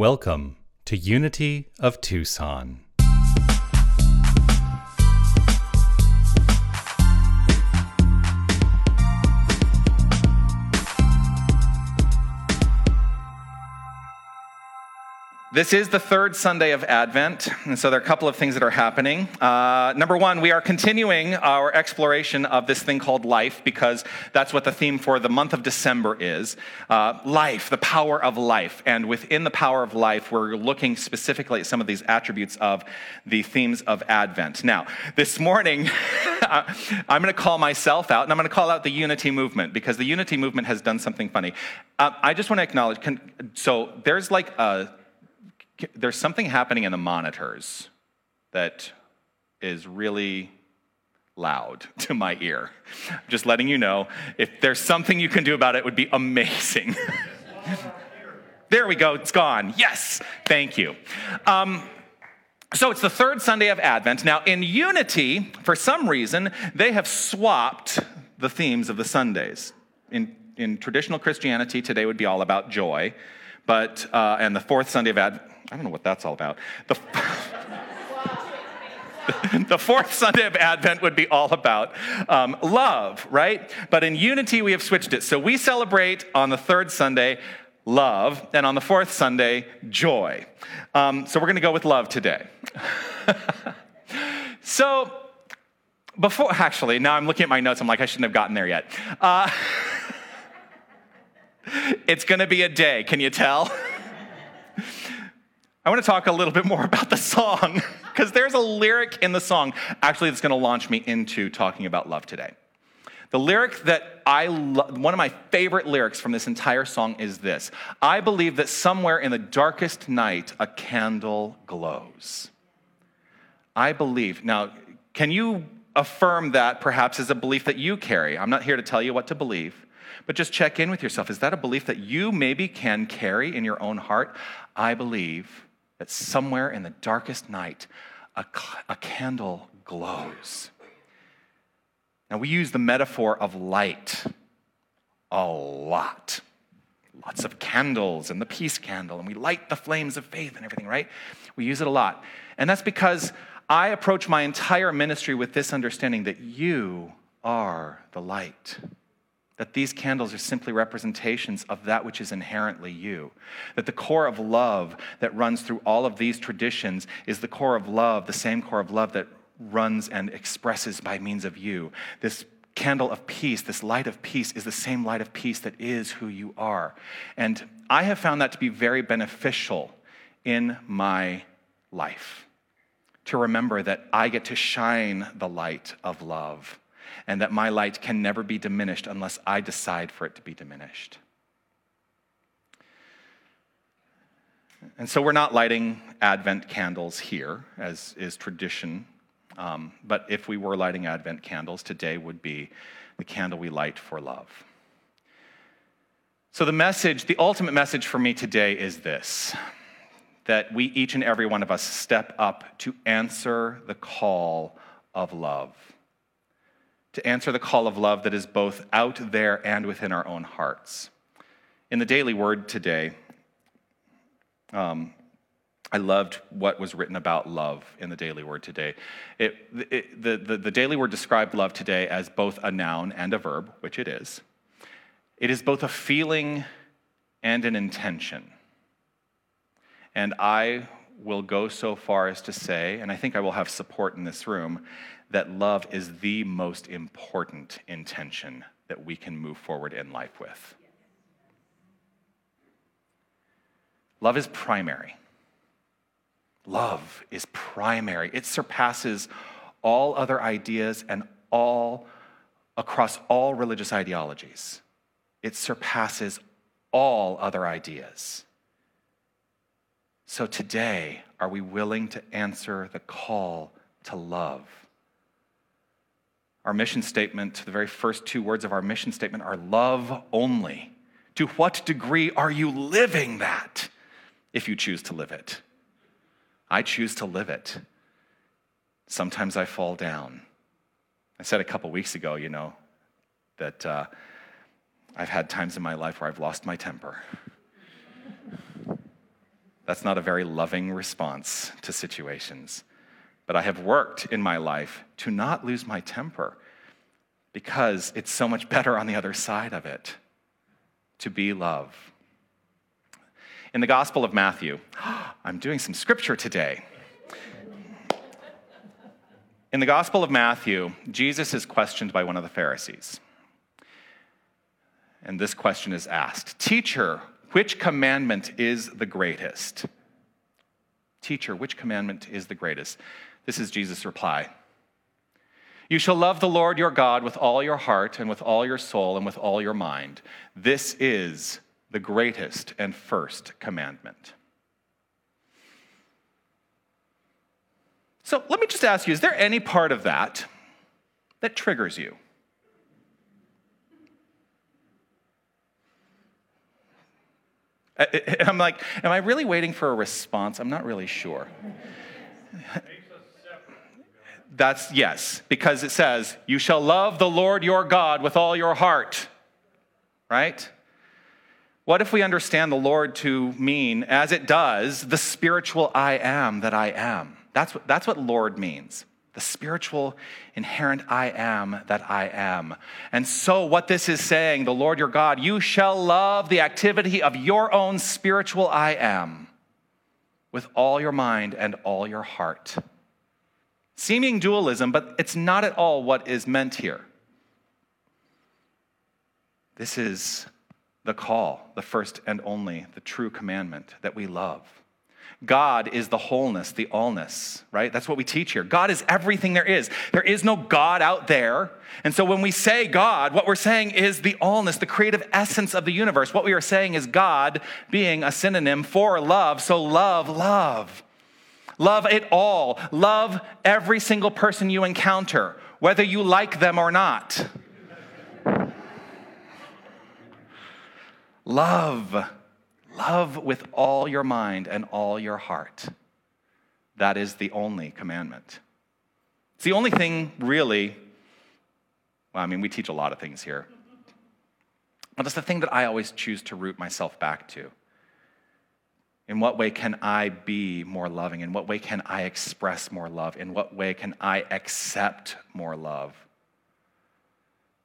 Welcome to Unity of Tucson. This is the third Sunday of Advent, and so there are a couple of things that are happening. Uh, number one, we are continuing our exploration of this thing called life because that's what the theme for the month of December is uh, life, the power of life. And within the power of life, we're looking specifically at some of these attributes of the themes of Advent. Now, this morning, I'm going to call myself out, and I'm going to call out the Unity movement because the Unity movement has done something funny. Uh, I just want to acknowledge so there's like a there's something happening in the monitors that is really loud to my ear. Just letting you know, if there's something you can do about it, it would be amazing. there we go, it's gone. Yes, thank you. Um, so it's the third Sunday of Advent. Now, in Unity, for some reason, they have swapped the themes of the Sundays. In, in traditional Christianity, today would be all about joy, but uh, and the fourth Sunday of Advent I don't know what that's all about. The, the fourth Sunday of Advent would be all about um, love, right? But in unity, we have switched it. So we celebrate on the third Sunday love, and on the fourth Sunday, joy. Um, so we're going to go with love today. so, before, actually, now I'm looking at my notes, I'm like, I shouldn't have gotten there yet. Uh, it's going to be a day, can you tell? I want to talk a little bit more about the song because there's a lyric in the song actually that's going to launch me into talking about love today. The lyric that I love, one of my favorite lyrics from this entire song is this I believe that somewhere in the darkest night a candle glows. I believe. Now, can you affirm that perhaps as a belief that you carry? I'm not here to tell you what to believe, but just check in with yourself. Is that a belief that you maybe can carry in your own heart? I believe that somewhere in the darkest night, a, a candle glows. Now, we use the metaphor of light a lot. Lots of candles and the peace candle, and we light the flames of faith and everything, right? We use it a lot. And that's because I approach my entire ministry with this understanding that you are the light that these candles are simply representations of that which is inherently you. That the core of love that runs through all of these traditions is the core of love, the same core of love that runs and expresses by means of you. This candle of peace, this light of peace, is the same light of peace that is who you are. And I have found that to be very beneficial in my life. To remember that I get to shine the light of love and that my light can never be diminished unless I decide for it to be diminished. And so we're not lighting Advent candles here, as is tradition. Um, but if we were lighting Advent candles, today would be the candle we light for love. So, the message, the ultimate message for me today is this that we, each and every one of us, step up to answer the call of love to answer the call of love that is both out there and within our own hearts. In the daily word today, um, I loved what was written about love in the daily word today. It, it, the, the, the daily word described love today as both a noun and a verb, which it is. It is both a feeling and an intention. And I will go so far as to say, and I think I will have support in this room, that love is the most important intention that we can move forward in life with. Love is primary. Love is primary. It surpasses all other ideas and all across all religious ideologies. It surpasses all other ideas. So today, are we willing to answer the call to love? Our mission statement, the very first two words of our mission statement are love only. To what degree are you living that if you choose to live it? I choose to live it. Sometimes I fall down. I said a couple weeks ago, you know, that uh, I've had times in my life where I've lost my temper. That's not a very loving response to situations. But I have worked in my life to not lose my temper because it's so much better on the other side of it to be love. In the Gospel of Matthew, I'm doing some scripture today. In the Gospel of Matthew, Jesus is questioned by one of the Pharisees. And this question is asked Teacher, which commandment is the greatest? Teacher, which commandment is the greatest? This is Jesus' reply. You shall love the Lord your God with all your heart and with all your soul and with all your mind. This is the greatest and first commandment. So let me just ask you is there any part of that that triggers you? I'm like, am I really waiting for a response? I'm not really sure. That's yes, because it says, You shall love the Lord your God with all your heart. Right? What if we understand the Lord to mean, as it does, the spiritual I am that I am? That's what, that's what Lord means. The spiritual, inherent I am that I am. And so, what this is saying, the Lord your God, you shall love the activity of your own spiritual I am with all your mind and all your heart seeming dualism, but it's not at all what is meant here. This is the call, the first and only, the true commandment that we love. God is the wholeness, the allness, right? That's what we teach here. God is everything there is. There is no God out there. And so when we say God, what we're saying is the allness, the creative essence of the universe. What we are saying is God being a synonym for love. So love, love. Love it all. Love every single person you encounter, whether you like them or not. Love. Love with all your mind and all your heart. That is the only commandment. It's the only thing, really. Well, I mean, we teach a lot of things here. But it's the thing that I always choose to root myself back to. In what way can I be more loving? In what way can I express more love? In what way can I accept more love?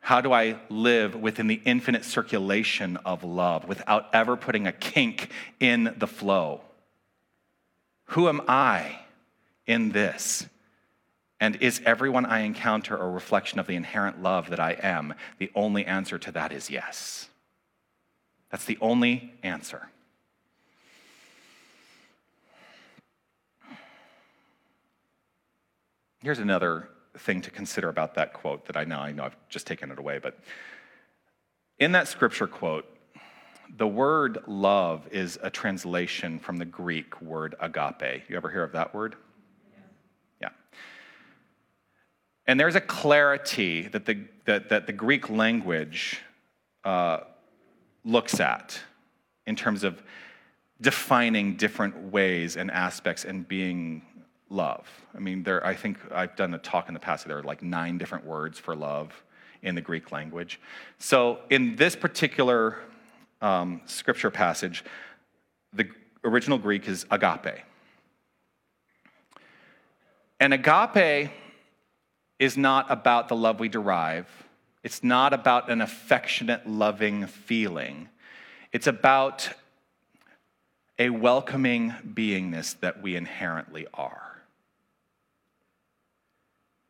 How do I live within the infinite circulation of love without ever putting a kink in the flow? Who am I in this? And is everyone I encounter a reflection of the inherent love that I am? The only answer to that is yes. That's the only answer. Here's another thing to consider about that quote that I know I know I've just taken it away, but in that scripture quote, the word love is a translation from the Greek word agape. You ever hear of that word? Yeah. And there's a clarity that the, that, that the Greek language uh, looks at in terms of defining different ways and aspects and being love. I mean, there, I think I've done a talk in the past, there are like nine different words for love in the Greek language. So, in this particular um, scripture passage, the original Greek is agape. And agape is not about the love we derive, it's not about an affectionate, loving feeling. It's about a welcoming beingness that we inherently are.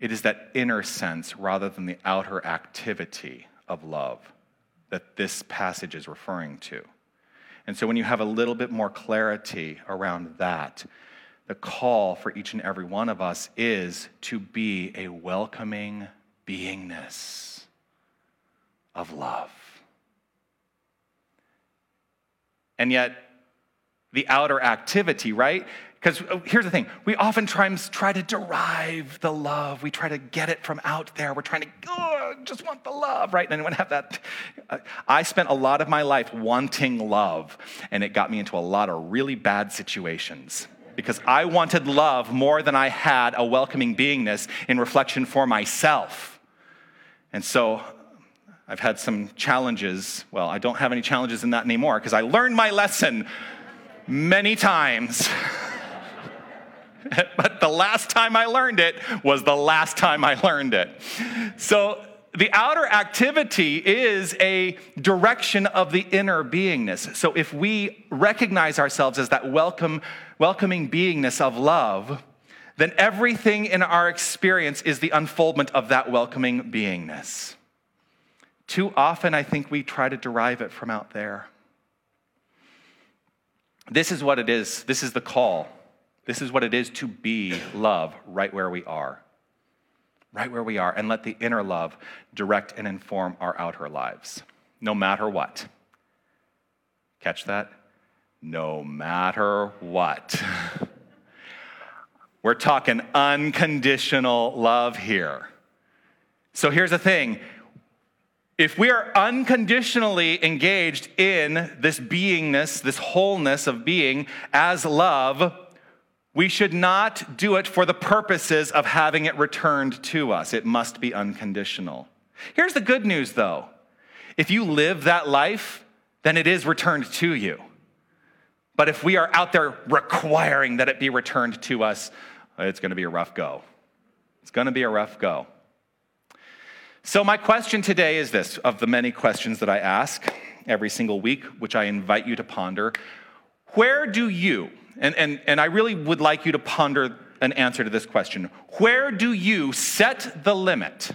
It is that inner sense rather than the outer activity of love that this passage is referring to. And so when you have a little bit more clarity around that, the call for each and every one of us is to be a welcoming beingness of love. And yet, the outer activity, right? Because uh, here's the thing we oftentimes try to derive the love. We try to get it from out there. We're trying to, oh, just want the love, right? And anyone have that? Uh, I spent a lot of my life wanting love, and it got me into a lot of really bad situations because I wanted love more than I had a welcoming beingness in reflection for myself. And so I've had some challenges. Well, I don't have any challenges in that anymore because I learned my lesson many times. but the last time I learned it was the last time I learned it. So the outer activity is a direction of the inner beingness. So if we recognize ourselves as that welcome, welcoming beingness of love, then everything in our experience is the unfoldment of that welcoming beingness. Too often, I think we try to derive it from out there. This is what it is. This is the call. This is what it is to be love right where we are. Right where we are. And let the inner love direct and inform our outer lives, no matter what. Catch that? No matter what. We're talking unconditional love here. So here's the thing if we are unconditionally engaged in this beingness, this wholeness of being as love, we should not do it for the purposes of having it returned to us. It must be unconditional. Here's the good news though if you live that life, then it is returned to you. But if we are out there requiring that it be returned to us, it's going to be a rough go. It's going to be a rough go. So, my question today is this of the many questions that I ask every single week, which I invite you to ponder. Where do you, and, and, and I really would like you to ponder an answer to this question where do you set the limit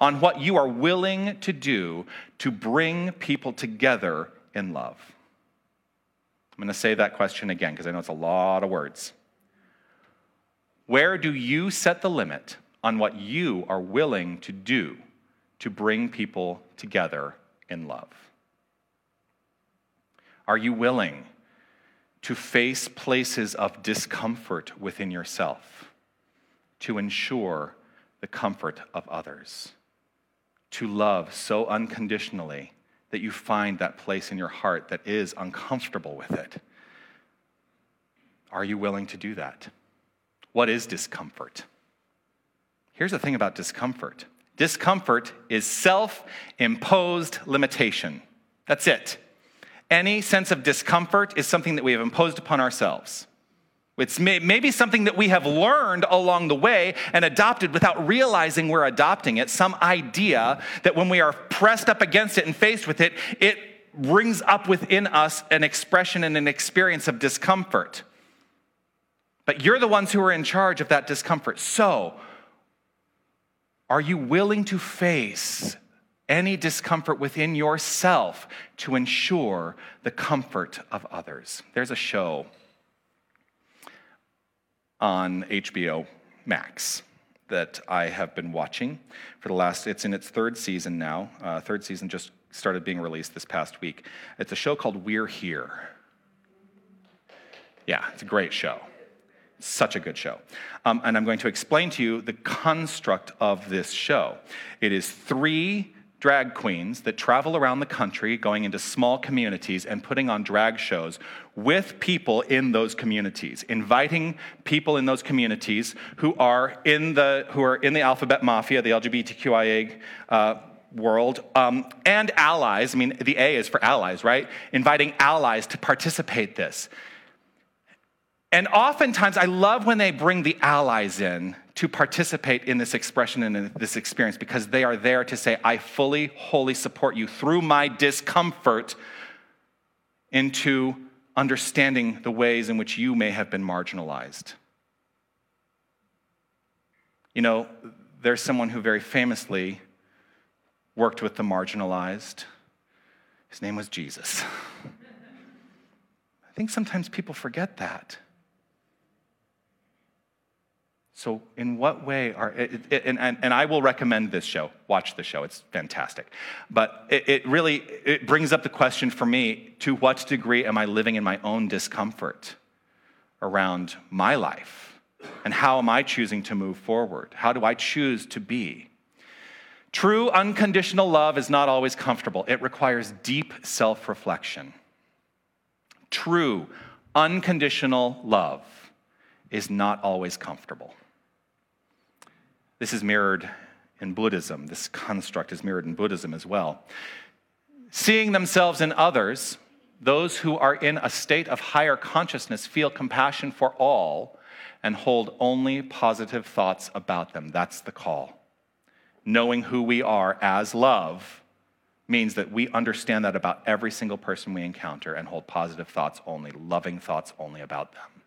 on what you are willing to do to bring people together in love? I'm going to say that question again because I know it's a lot of words. Where do you set the limit on what you are willing to do to bring people together in love? Are you willing to face places of discomfort within yourself to ensure the comfort of others? To love so unconditionally that you find that place in your heart that is uncomfortable with it? Are you willing to do that? What is discomfort? Here's the thing about discomfort discomfort is self imposed limitation. That's it. Any sense of discomfort is something that we have imposed upon ourselves. It's maybe something that we have learned along the way and adopted without realizing we're adopting it. Some idea that when we are pressed up against it and faced with it, it brings up within us an expression and an experience of discomfort. But you're the ones who are in charge of that discomfort. So, are you willing to face any discomfort within yourself to ensure the comfort of others? There's a show on HBO Max that I have been watching for the last, it's in its third season now. Uh, third season just started being released this past week. It's a show called We're Here. Yeah, it's a great show. Such a good show. Um, and I'm going to explain to you the construct of this show. It is three drag queens that travel around the country going into small communities and putting on drag shows with people in those communities inviting people in those communities who are in the who are in the alphabet mafia the lgbtqia uh, world um, and allies. I mean the a is for allies right? Inviting allies to participate this and oftentimes, I love when they bring the allies in to participate in this expression and in this experience because they are there to say, I fully, wholly support you through my discomfort into understanding the ways in which you may have been marginalized. You know, there's someone who very famously worked with the marginalized. His name was Jesus. I think sometimes people forget that. So, in what way are, it, it, and, and, and, I will recommend this show. Watch the show, it's fantastic. But it, it really it brings up the question for me to what degree am I living in my own discomfort around my life? And how am I choosing to move forward? How do I choose to be? True unconditional love is not always comfortable, it requires deep self reflection. True unconditional love is not always comfortable. This is mirrored in Buddhism. This construct is mirrored in Buddhism as well. Seeing themselves in others Those who are in a state of higher consciousness feel compassion for all and hold only positive thoughts about them. That's the call. Knowing who we are as love means that we understand that about every single person we encounter and hold positive thoughts only, loving thoughts only about them.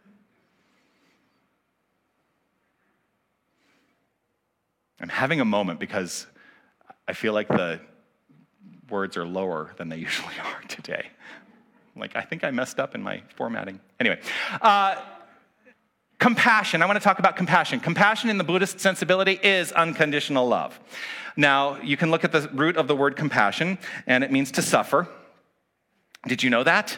I'm having a moment because I feel like the words are lower than they usually are today. Like, I think I messed up in my formatting. Anyway, uh, compassion. I want to talk about compassion. Compassion in the Buddhist sensibility is unconditional love. Now, you can look at the root of the word compassion, and it means to suffer. Did you know that?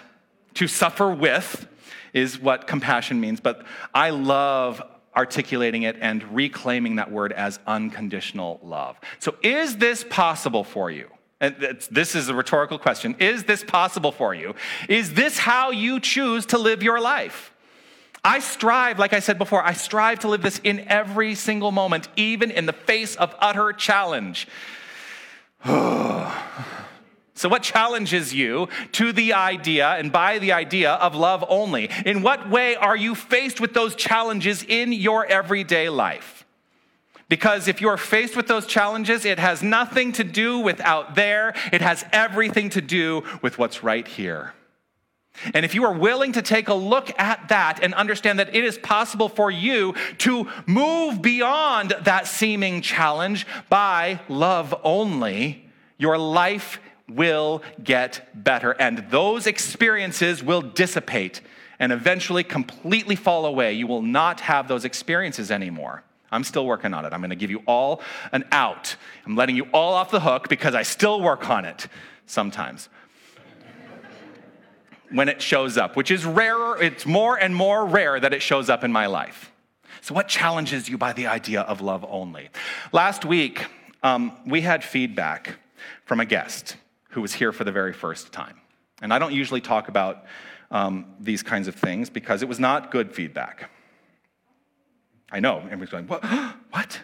To suffer with is what compassion means, but I love articulating it and reclaiming that word as unconditional love. So, is this possible for you? And this is a rhetorical question. Is this possible for you? Is this how you choose to live your life? I strive, like I said before, I strive to live this in every single moment, even in the face of utter challenge. So, what challenges you to the idea and by the idea of love only? In what way are you faced with those challenges in your everyday life? Because if you're faced with those challenges, it has nothing to do with out there, it has everything to do with what's right here. And if you are willing to take a look at that and understand that it is possible for you to move beyond that seeming challenge by love only, your life will get better. And those experiences will dissipate and eventually completely fall away. You will not have those experiences anymore. I'm still working on it. I'm going to give you all an out. I'm letting you all off the hook because I still work on it sometimes. when it shows up, which is rarer, it's more and more rare that it shows up in my life. So, what challenges you by the idea of love only? Last week, um, we had feedback from a guest who was here for the very first time. And I don't usually talk about um, these kinds of things because it was not good feedback. I know, everybody's going, what? what?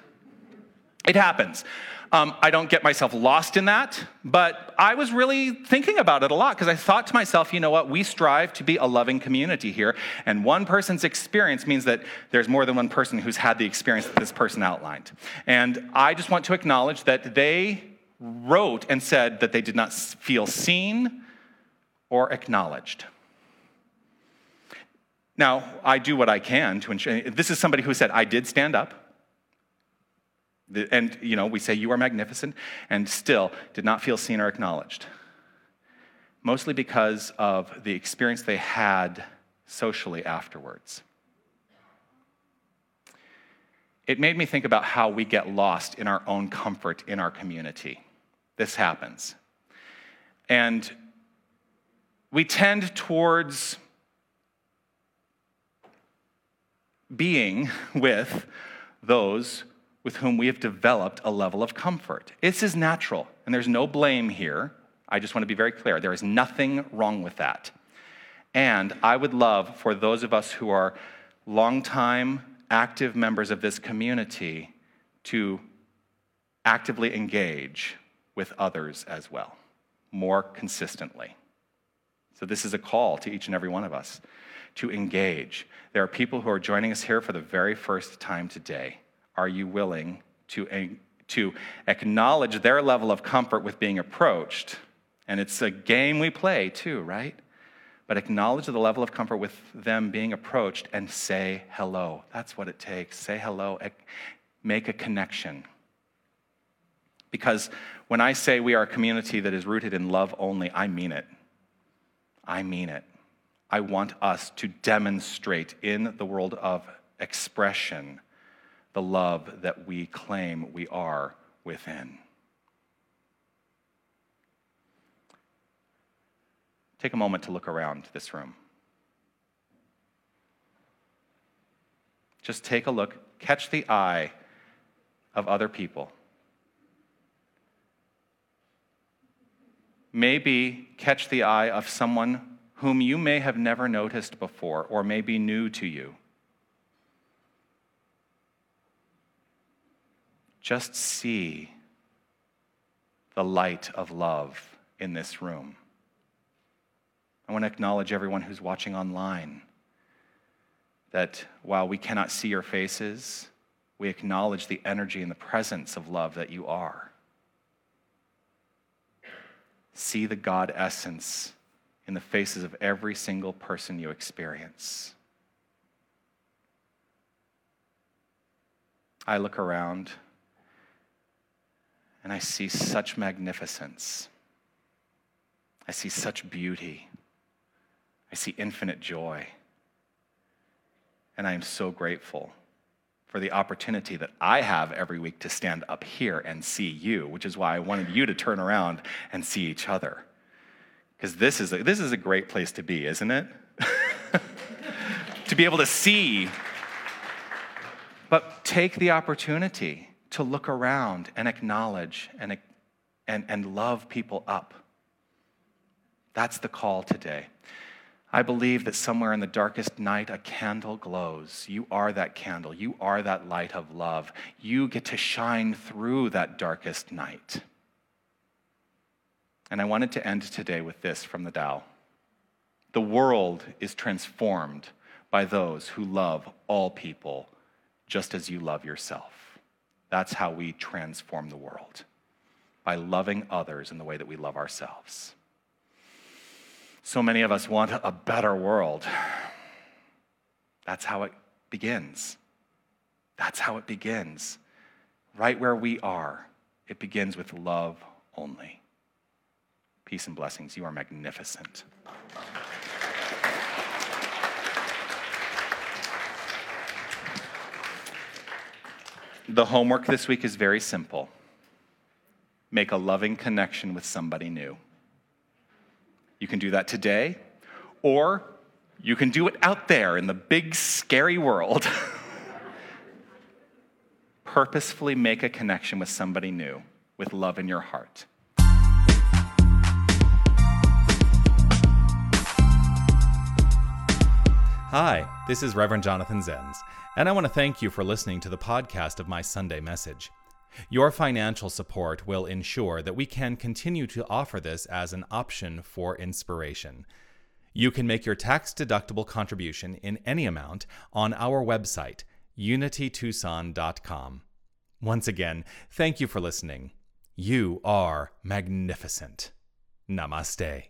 It happens. Um, I don't get myself lost in that, but I was really thinking about it a lot because I thought to myself, you know what, we strive to be a loving community here, and one person's experience means that there's more than one person who's had the experience that this person outlined. And I just want to acknowledge that they wrote and said that they did not feel seen or acknowledged. Now, I do what I can to ensure. This is somebody who said, I did stand up. And, you know, we say, You are magnificent, and still did not feel seen or acknowledged. Mostly because of the experience they had socially afterwards. It made me think about how we get lost in our own comfort in our community this happens. And we tend towards being with those with whom we have developed a level of comfort. This is natural, and there's no blame here. I just want to be very clear. There is nothing wrong with that. And I would love for those of us who are longtime active members of this community to actively engage with others as well, more consistently. So, this is a call to each and every one of us to engage. There are people who are joining us here for the very first time today. Are you willing to, to acknowledge their level of comfort with being approached? And it's a game we play too, right? But acknowledge the level of comfort with them being approached and say hello. That's what it takes. Say hello, make a connection. Because when I say we are a community that is rooted in love only, I mean it. I mean it. I want us to demonstrate in the world of expression the love that we claim we are within. Take a moment to look around this room. Just take a look, catch the eye of other people. Maybe catch the eye of someone whom you may have never noticed before or may be new to you. Just see the light of love in this room. I want to acknowledge everyone who's watching online. That while we cannot see your faces, we acknowledge the energy and the presence of love that you are. See the God essence in the faces of every single person you experience. I look around and I see such magnificence. I see such beauty. I see infinite joy. And I am so grateful for the opportunity that I have every week to stand up here and see you, which is why I wanted you to turn around and see each other. Because this, is a, this is a great place to be, isn't it? to be able to see. But take the opportunity to look around and acknowledge and, and, and love people up. That's the call today. I believe that somewhere in the darkest night, a candle glows. You are that candle. You are that light of love. You get to shine through that darkest night. And I wanted to end today with this from the Tao The world is transformed by those who love all people just as you love yourself. That's how we transform the world by loving others in the way that we love ourselves. So many of us want a better world. That's how it begins. That's how it begins. Right where we are, it begins with love only. Peace and blessings. You are magnificent. The homework this week is very simple make a loving connection with somebody new. You can do that today, or you can do it out there in the big, scary world. Purposefully make a connection with somebody new with love in your heart. Hi, this is Reverend Jonathan Zenz, and I want to thank you for listening to the podcast of my Sunday message. Your financial support will ensure that we can continue to offer this as an option for inspiration. You can make your tax deductible contribution in any amount on our website, unitytucson.com. Once again, thank you for listening. You are magnificent. Namaste.